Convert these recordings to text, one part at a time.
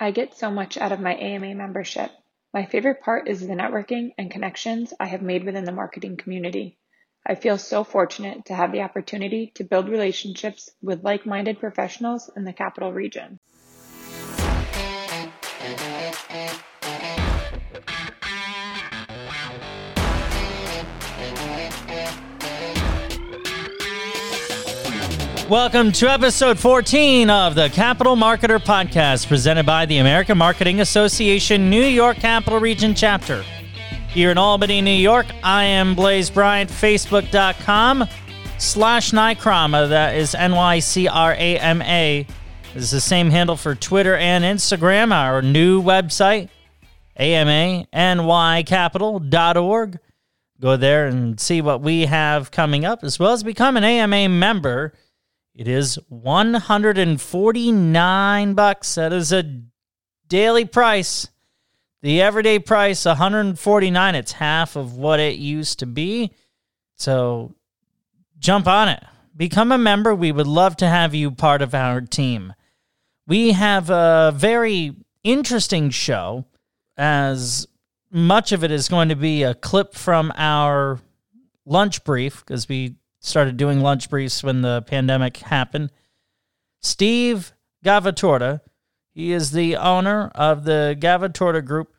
I get so much out of my AMA membership. My favorite part is the networking and connections I have made within the marketing community. I feel so fortunate to have the opportunity to build relationships with like minded professionals in the capital region. Welcome to episode 14 of the Capital Marketer Podcast, presented by the American Marketing Association New York Capital Region Chapter. Here in Albany, New York, I am Blaze Bryant, Facebook.com slash Nycrama. That is N Y C R A M A. Is the same handle for Twitter and Instagram. Our new website, amanycapital.org. Go there and see what we have coming up, as well as become an AMA member it is 149 bucks. That is a daily price. The everyday price 149. It's half of what it used to be. So jump on it. Become a member. We would love to have you part of our team. We have a very interesting show as much of it is going to be a clip from our lunch brief because we started doing lunch briefs when the pandemic happened. Steve Gavatorta, he is the owner of the Gavatorta Group,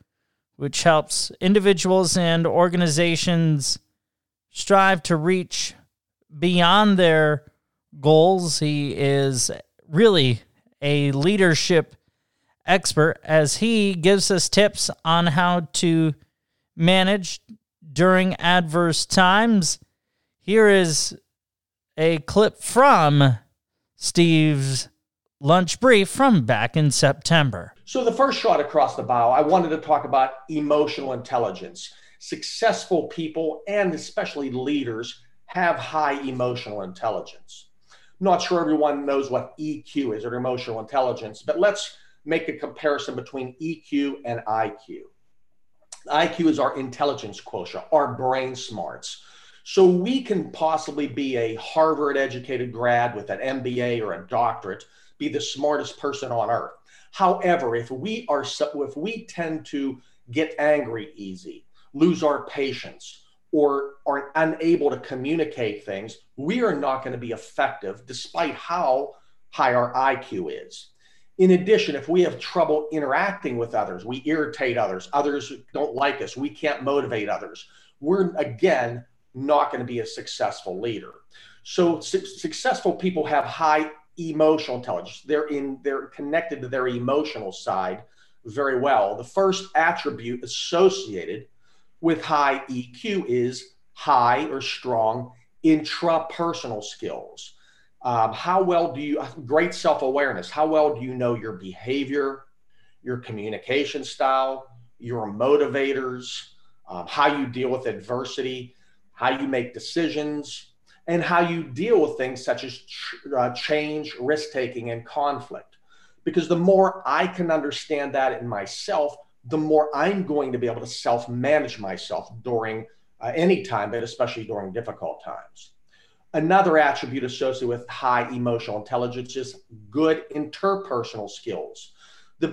which helps individuals and organizations strive to reach beyond their goals. He is really a leadership expert as he gives us tips on how to manage during adverse times here is a clip from Steve's lunch brief from back in September. So, the first shot across the bow, I wanted to talk about emotional intelligence. Successful people and especially leaders have high emotional intelligence. I'm not sure everyone knows what EQ is or emotional intelligence, but let's make a comparison between EQ and IQ. IQ is our intelligence quotient, our brain smarts. So we can possibly be a Harvard educated grad with an MBA or a doctorate, be the smartest person on earth. However, if we are if we tend to get angry easy, lose our patience, or are unable to communicate things, we are not going to be effective despite how high our IQ is. In addition, if we have trouble interacting with others, we irritate others, others don't like us, we can't motivate others, we're again not going to be a successful leader. So su- successful people have high emotional intelligence. They're in they're connected to their emotional side very well. The first attribute associated with high EQ is high or strong intrapersonal skills. Um, how well do you great self-awareness? How well do you know your behavior, your communication style, your motivators, um, how you deal with adversity? How you make decisions, and how you deal with things such as uh, change, risk taking, and conflict. Because the more I can understand that in myself, the more I'm going to be able to self manage myself during uh, any time, but especially during difficult times. Another attribute associated with high emotional intelligence is good interpersonal skills. The,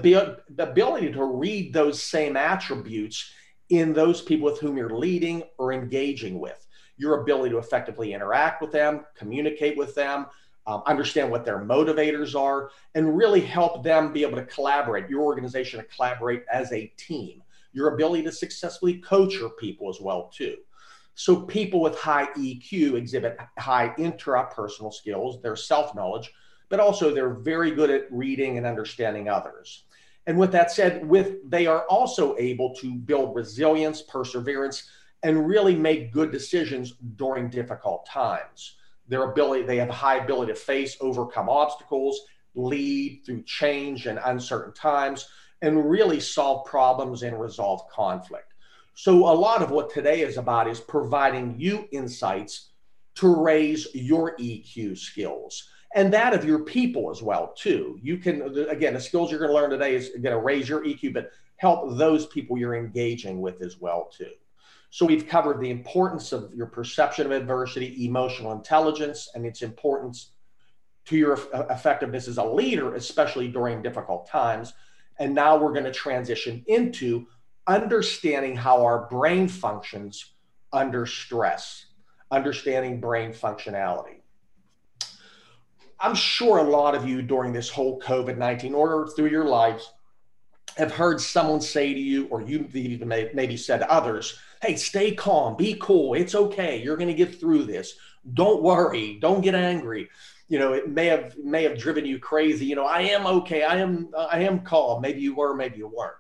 the ability to read those same attributes in those people with whom you're leading or engaging with. Your ability to effectively interact with them, communicate with them, um, understand what their motivators are, and really help them be able to collaborate, your organization to collaborate as a team. Your ability to successfully coach your people as well, too. So people with high EQ exhibit high intrapersonal skills, their self-knowledge, but also they're very good at reading and understanding others. And with that said, with they are also able to build resilience, perseverance, and really make good decisions during difficult times. Their ability, they have a high ability to face, overcome obstacles, lead through change and uncertain times, and really solve problems and resolve conflict. So, a lot of what today is about is providing you insights to raise your EQ skills and that of your people as well too. You can again the skills you're going to learn today is going to raise your eq but help those people you're engaging with as well too. So we've covered the importance of your perception of adversity emotional intelligence and its importance to your uh, effectiveness as a leader especially during difficult times. And now we're going to transition into understanding how our brain functions under stress, understanding brain functionality. I'm sure a lot of you during this whole COVID 19 or through your lives have heard someone say to you, or you even maybe said to others, hey, stay calm, be cool, it's okay, you're going to get through this. Don't worry, don't get angry. You know, it may have may have driven you crazy. You know, I am okay, I am I am calm. Maybe you were, maybe you weren't.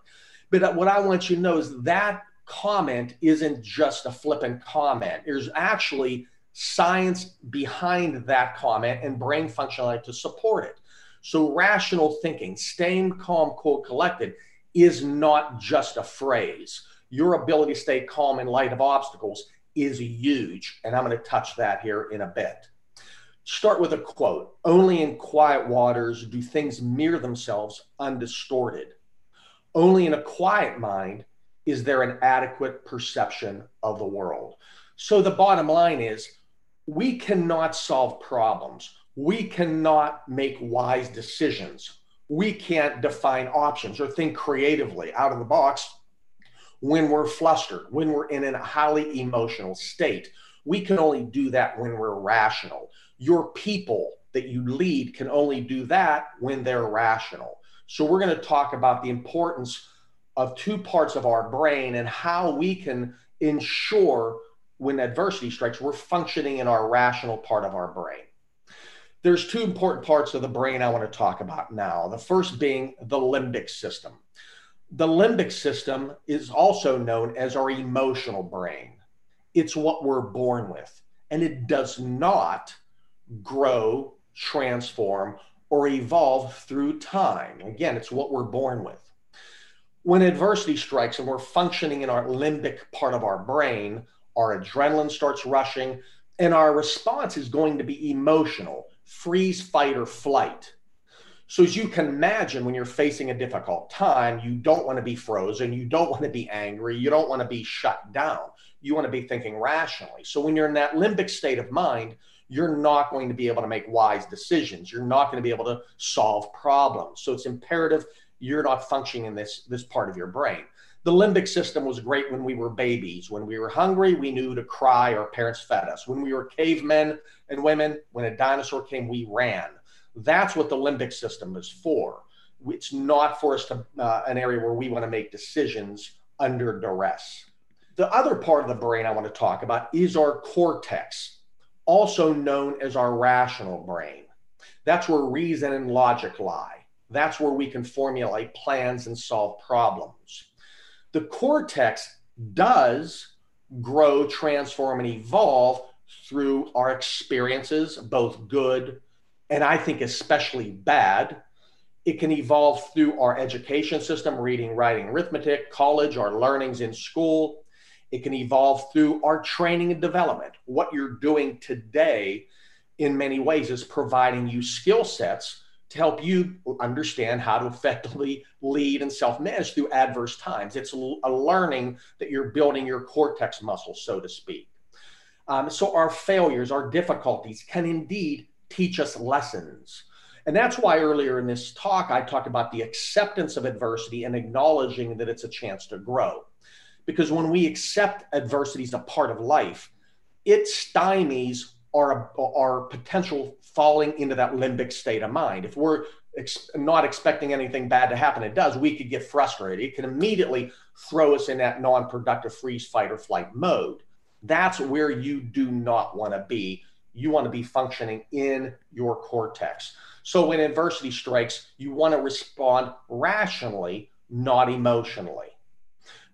But what I want you to know is that comment isn't just a flippant comment. There's actually science behind that comment and brain functionality to support it. So, rational thinking, staying calm, cool, collected, is not just a phrase. Your ability to stay calm in light of obstacles is huge. And I'm going to touch that here in a bit. Start with a quote Only in quiet waters do things mirror themselves undistorted. Only in a quiet mind is there an adequate perception of the world. So the bottom line is we cannot solve problems. We cannot make wise decisions. We can't define options or think creatively out of the box when we're flustered, when we're in a highly emotional state. We can only do that when we're rational. Your people that you lead can only do that when they're rational. So, we're going to talk about the importance of two parts of our brain and how we can ensure when adversity strikes, we're functioning in our rational part of our brain. There's two important parts of the brain I want to talk about now. The first being the limbic system. The limbic system is also known as our emotional brain. It's what we're born with, and it does not grow, transform, or evolve through time. Again, it's what we're born with. When adversity strikes and we're functioning in our limbic part of our brain, our adrenaline starts rushing, and our response is going to be emotional freeze, fight, or flight. So, as you can imagine, when you're facing a difficult time, you don't want to be frozen, you don't want to be angry, you don't want to be shut down. You want to be thinking rationally. So, when you're in that limbic state of mind, you're not going to be able to make wise decisions. You're not going to be able to solve problems. So, it's imperative you're not functioning in this, this part of your brain the limbic system was great when we were babies. When we were hungry, we knew to cry, our parents fed us. When we were cavemen and women, when a dinosaur came, we ran. That's what the limbic system is for. It's not for us to uh, an area where we want to make decisions under duress. The other part of the brain I want to talk about is our cortex, also known as our rational brain. That's where reason and logic lie. That's where we can formulate plans and solve problems the cortex does grow, transform, and evolve through our experiences, both good and I think especially bad. It can evolve through our education system, reading, writing, arithmetic, college, our learnings in school. It can evolve through our training and development. What you're doing today, in many ways, is providing you skill sets to help you understand how to effectively lead and self manage through adverse times. It's a learning that you're building your cortex muscle, so to speak. Um, so, our failures, our difficulties can indeed teach us lessons. And that's why earlier in this talk, I talked about the acceptance of adversity and acknowledging that it's a chance to grow. Because when we accept adversity as a part of life, it stymies our, our potential falling into that limbic state of mind. If we're ex- not expecting anything bad to happen, it does, we could get frustrated. It can immediately throw us in that non productive freeze, fight, or flight mode. That's where you do not want to be. You want to be functioning in your cortex. So when adversity strikes, you want to respond rationally, not emotionally.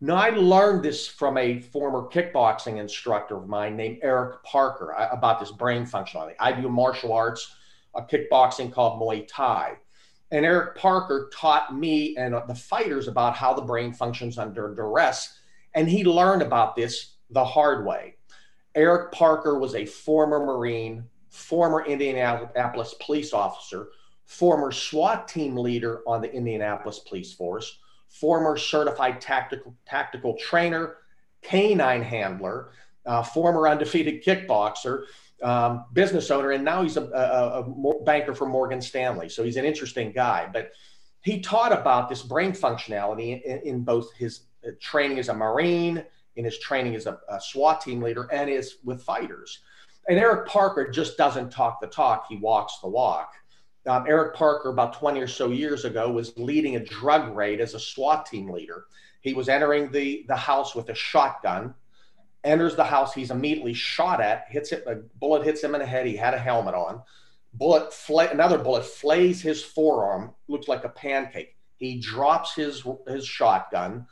Now, I learned this from a former kickboxing instructor of mine named Eric Parker uh, about this brain functionality. I do martial arts, a kickboxing called Muay Thai. And Eric Parker taught me and uh, the fighters about how the brain functions under duress. And he learned about this the hard way. Eric Parker was a former Marine, former Indianapolis police officer, former SWAT team leader on the Indianapolis Police Force former certified tactical tactical trainer, canine handler, uh, former undefeated kickboxer, um, business owner, and now he's a, a, a, banker for Morgan Stanley. So he's an interesting guy. But he taught about this brain functionality in, in both his uh, training as a Marine, in his training as a, a SWAT team leader, and is with fighters. And Eric Parker just doesn't talk the talk, he walks the walk. Um, Eric Parker, about 20 or so years ago, was leading a drug raid as a SWAT team leader. He was entering the, the house with a shotgun, enters the house, he's immediately shot at, hits it, a bullet hits him in the head. He had a helmet on. Bullet, fl- another bullet flays his forearm, looks like a pancake. He drops his, his shotgun.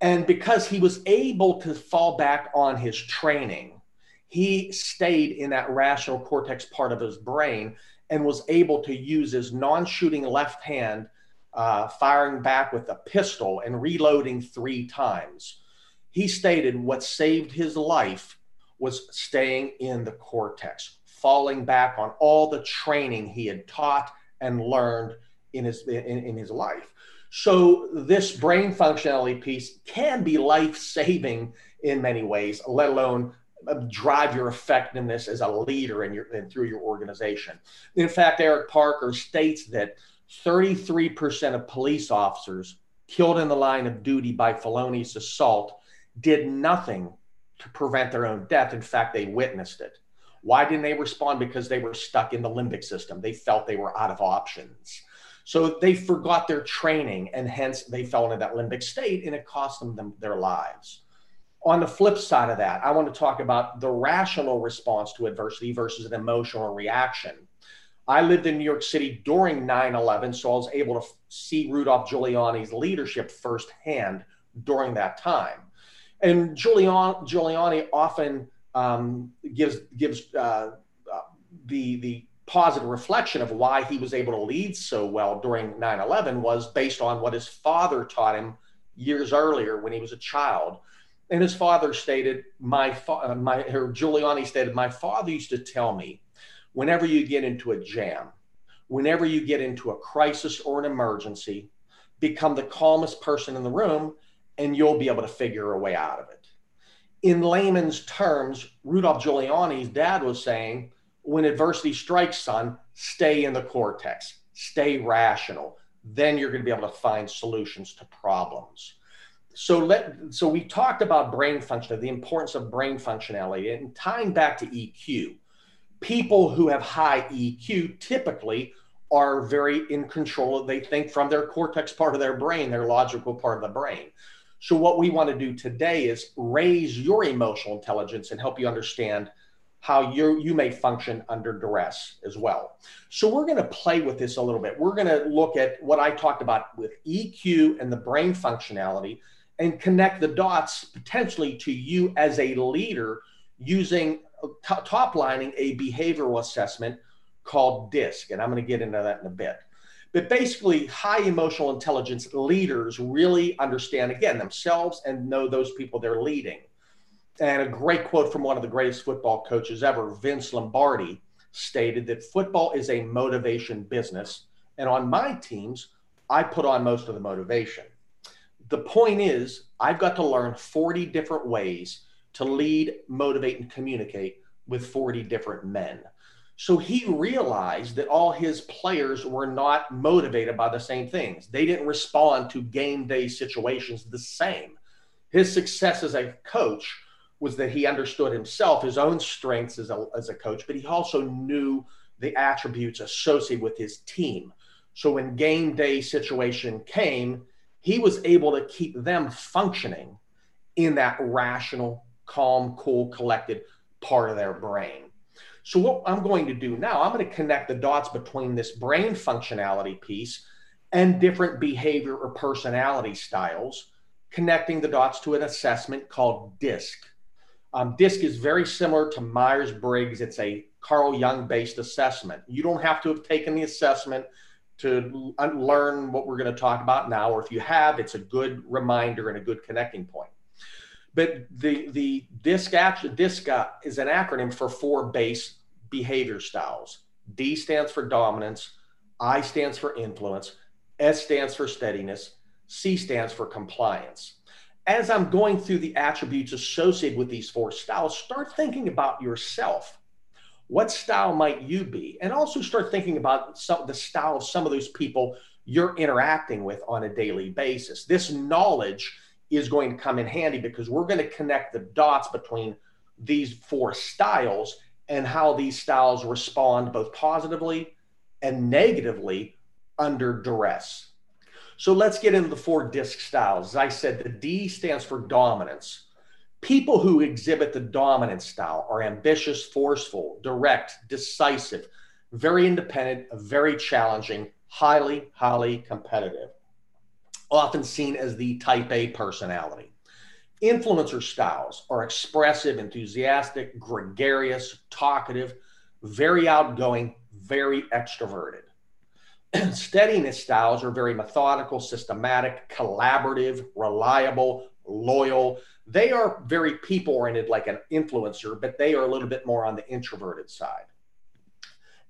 And because he was able to fall back on his training, he stayed in that rational cortex part of his brain and was able to use his non shooting left hand, uh, firing back with a pistol and reloading three times. He stated what saved his life was staying in the cortex, falling back on all the training he had taught and learned in his, in, in his life. So, this brain functionality piece can be life saving in many ways, let alone drive your effectiveness as a leader in your and through your organization. In fact, Eric Parker states that 33% of police officers killed in the line of duty by felonious assault did nothing to prevent their own death. In fact, they witnessed it. Why didn't they respond? Because they were stuck in the limbic system. They felt they were out of options. So they forgot their training and hence they fell into that limbic state and it cost them, them their lives. On the flip side of that, I want to talk about the rational response to adversity versus an emotional reaction. I lived in New York City during 9 11, so I was able to see Rudolph Giuliani's leadership firsthand during that time. And Giuliani, Giuliani often um, gives, gives uh, uh, the, the positive reflection of why he was able to lead so well during 9 11 was based on what his father taught him years earlier when he was a child and his father stated, my, fa- uh, my, Giuliani stated, my father used to tell me, whenever you get into a jam, whenever you get into a crisis or an emergency, become the calmest person in the room and you'll be able to figure a way out of it. In layman's terms, Rudolph Giuliani's dad was saying, when adversity strikes, son, stay in the cortex, stay rational. Then you're going to be able to find solutions to problems so let so we talked about brain function, the importance of brain functionality, and tying back to EQ. People who have high EQ typically are very in control. They think from their cortex part of their brain, their logical part of the brain. So what we want to do today is raise your emotional intelligence and help you understand how you you may function under duress as well. So we're going to play with this a little bit. We're going to look at what I talked about with EQ and the brain functionality and connect the dots potentially to you as a leader using uh, top lining a behavioral assessment called DISC. And I'm going to get into that in a bit. But basically, high emotional intelligence leaders really understand, again, themselves and know those people they're leading. And a great quote from one of the greatest football coaches ever, Vince Lombardi, stated that football is a motivation business. And on my teams, I put on most of the motivation the point is, I've got to learn 40 different ways to lead, motivate, and communicate with 40 different men. So he realized that all his players were not motivated by the same things. They didn't respond to game day situations the same. His success as a coach was that he understood himself, his own strengths as a, as a coach, but he also knew the attributes associated with his team. So when game day situation came, he was able to keep them functioning in that rational, calm, cool, collected part of their brain. So, what I'm going to do now, I'm going to connect the dots between this brain functionality piece and different behavior or personality styles, connecting the dots to an assessment called DISC. Um, DISC is very similar to Myers Briggs. It's a Carl Jung based assessment. You don't have to have taken the assessment to learn what we're going to talk about now, or if you have, it's a good reminder and a good connecting point. But the the DISC action DISC uh, is an acronym for four base behavior styles. D stands for dominance, I stands for influence, S stands for steadiness, C stands for compliance. As I'm going through the attributes associated with these four styles, start thinking about yourself what style might you be? And also start thinking about some, the style of some of those people you're interacting with on a daily basis. This knowledge is going to come in handy because we're going to connect the dots between these four styles and how these styles respond both positively and negatively under duress. So let's get into the four disc styles. As I said, the D stands for dominance. People who exhibit the dominant style are ambitious, forceful, direct, decisive, very independent, very challenging, highly, highly competitive, often seen as the type A personality. Influencer styles are expressive, enthusiastic, gregarious, talkative, very outgoing, very extroverted. Steadiness styles are very methodical, systematic, collaborative, reliable, loyal. They are very people oriented, like an influencer, but they are a little bit more on the introverted side.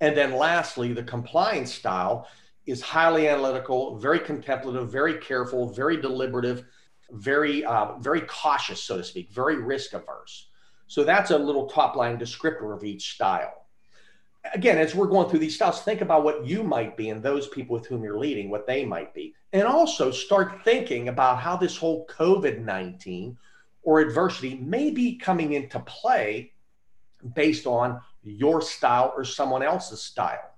And then lastly, the compliance style is highly analytical, very contemplative, very careful, very deliberative, very uh, very cautious, so to speak, very risk averse. So that's a little top line descriptor of each style. Again, as we're going through these styles, think about what you might be and those people with whom you're leading, what they might be. And also start thinking about how this whole COVID 19 or adversity may be coming into play based on your style or someone else's style.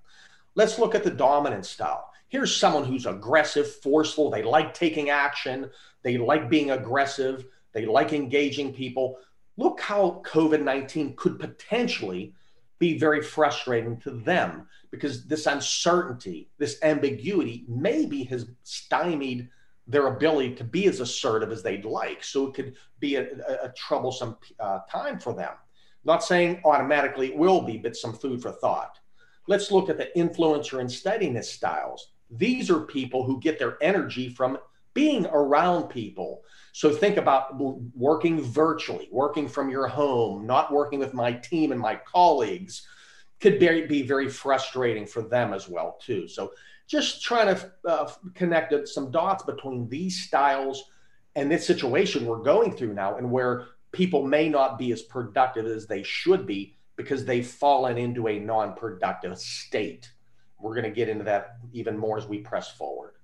Let's look at the dominant style. Here's someone who's aggressive, forceful, they like taking action, they like being aggressive, they like engaging people. Look how COVID 19 could potentially be very frustrating to them because this uncertainty, this ambiguity, maybe has stymied their ability to be as assertive as they'd like. So it could be a, a, a troublesome uh, time for them. Not saying automatically it will be, but some food for thought. Let's look at the influencer and steadiness styles. These are people who get their energy from being around people. So think about working virtually, working from your home, not working with my team and my colleagues could be, be very frustrating for them as well too. So just trying to uh, connect some dots between these styles and this situation we're going through now and where people may not be as productive as they should be because they've fallen into a non-productive state. We're going to get into that even more as we press forward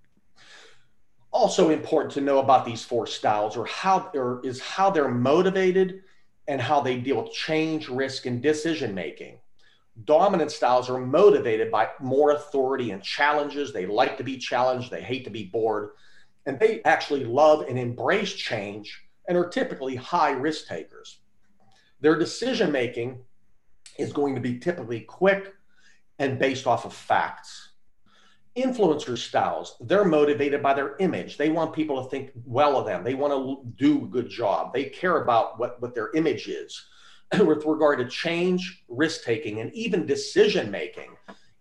also important to know about these four styles or how or is how they're motivated and how they deal with change, risk, and decision making. Dominant styles are motivated by more authority and challenges. They like to be challenged, they hate to be bored, and they actually love and embrace change and are typically high risk takers. Their decision making is going to be typically quick and based off of facts influencer styles. They're motivated by their image. They want people to think well of them. They want to do a good job. They care about what, what their image is. With regard to change risk taking and even decision making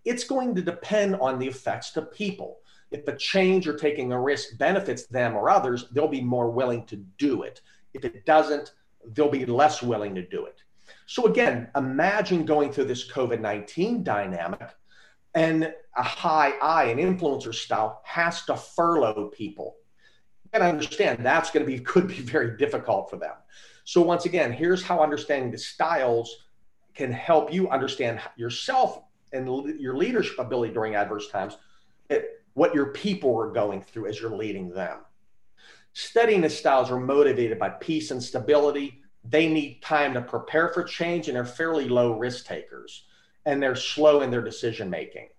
it's going to depend on the effects to people. If a change or taking a risk benefits them or others they'll be more willing to do it. If it doesn't they'll be less willing to do it. So again imagine going through this covid-19 dynamic and a high I, an influencer style, has to furlough people. And understand that's going to be could be very difficult for them. So once again, here's how understanding the styles can help you understand yourself and your leadership ability during adverse times, eh, what your people are going through as you're leading them. Steadiness styles are motivated by peace and stability. They need time to prepare for change and they're fairly low risk takers and they're slow in their decision making.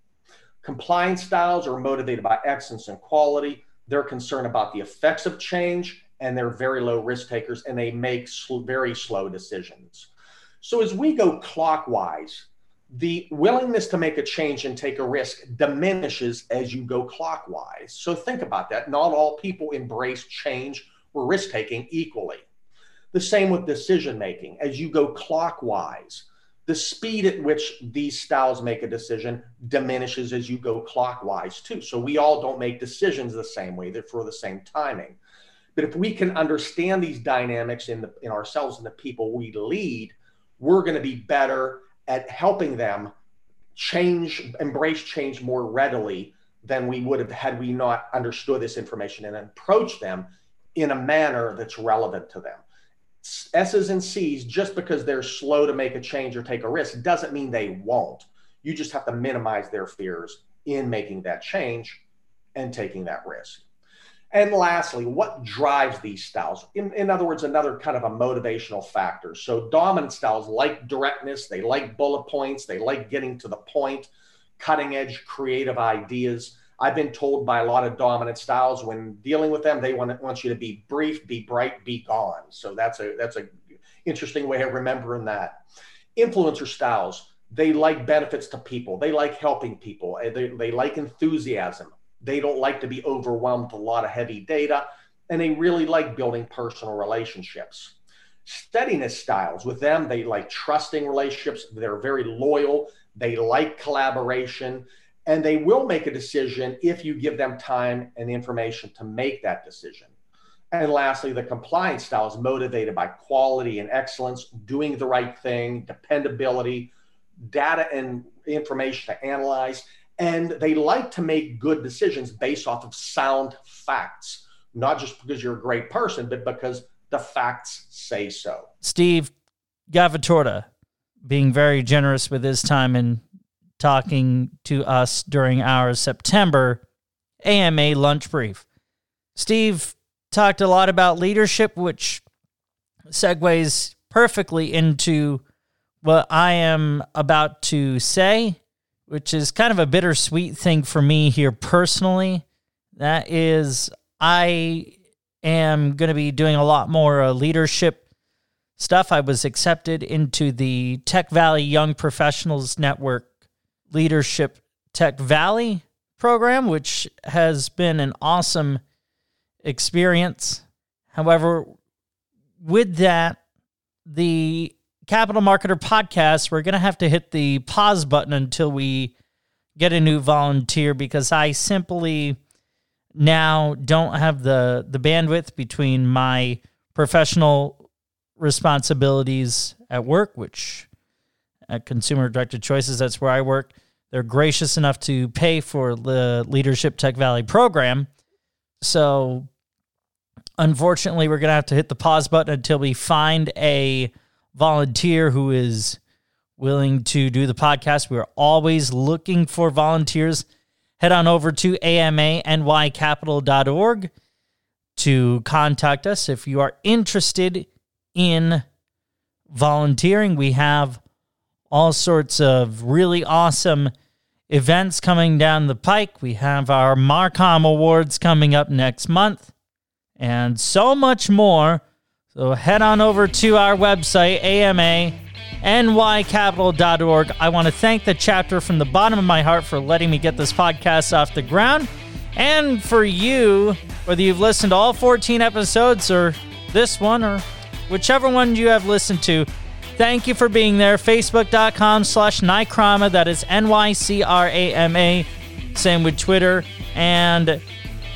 Compliance styles are motivated by excellence and quality. They're concerned about the effects of change and they're very low risk takers and they make sl- very slow decisions. So as we go clockwise, the willingness to make a change and take a risk diminishes as you go clockwise. So think about that. Not all people embrace change or risk taking equally. The same with decision making. As you go clockwise, the speed at which these styles make a decision diminishes as you go clockwise too. So we all don't make decisions the same way, they're for the same timing. But if we can understand these dynamics in, the, in ourselves and the people we lead, we're going to be better at helping them change, embrace change more readily than we would have had we not understood this information and approached them in a manner that's relevant to them. S's and C's, just because they're slow to make a change or take a risk, doesn't mean they won't. You just have to minimize their fears in making that change and taking that risk. And lastly, what drives these styles? In, in other words, another kind of a motivational factor. So, dominant styles like directness, they like bullet points, they like getting to the point, cutting edge creative ideas. I've been told by a lot of dominant styles when dealing with them, they want, want you to be brief, be bright, be gone. So that's a that's a interesting way of remembering that. Influencer styles, they like benefits to people. They like helping people. Uh, they, they like enthusiasm. They don't like to be overwhelmed with a lot of heavy data. And they really like building personal relationships. Steadiness styles, with them, they like trusting relationships. They're very loyal. They like collaboration. And they will make a decision if you give them time and information to make that decision. And lastly, the compliance style is motivated by quality and excellence, doing the right thing, dependability, data and information to analyze. And they like to make good decisions based off of sound facts, not just because you're a great person, but because the facts say so. Steve Gavatorta being very generous with his time and talking to us during our September AMA lunch brief. Steve talked a lot about leadership, which segues perfectly into what I am about to say, which is kind of a bittersweet thing for me here personally. That is, I am going to be doing a lot more uh, leadership stuff. I was accepted into the Tech Valley Young Professionals Network Leadership Tech Valley program, which has been an awesome experience. However, with that, the Capital Marketer podcast, we're going to have to hit the pause button until we get a new volunteer because I simply now don't have the the bandwidth between my professional responsibilities at work, which at Consumer Directed Choices, that's where I work. They're gracious enough to pay for the Leadership Tech Valley program. So Unfortunately, we're going to have to hit the pause button until we find a volunteer who is willing to do the podcast. We're always looking for volunteers. Head on over to amanycapital.org to contact us if you are interested in volunteering. We have all sorts of really awesome events coming down the pike. We have our Marcom Awards coming up next month and so much more. So head on over to our website, amanycapital.org. I want to thank the chapter from the bottom of my heart for letting me get this podcast off the ground. And for you, whether you've listened to all 14 episodes or this one or whichever one you have listened to, thank you for being there. Facebook.com slash Nycrama. That is N Y C R A M A. Same with Twitter. And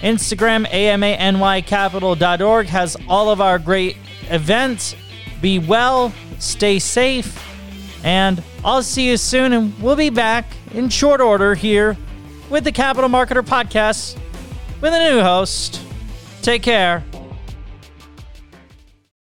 Instagram, amanycapital.org has all of our great events. Be well, stay safe, and I'll see you soon. And we'll be back in short order here with the Capital Marketer Podcast with a new host. Take care.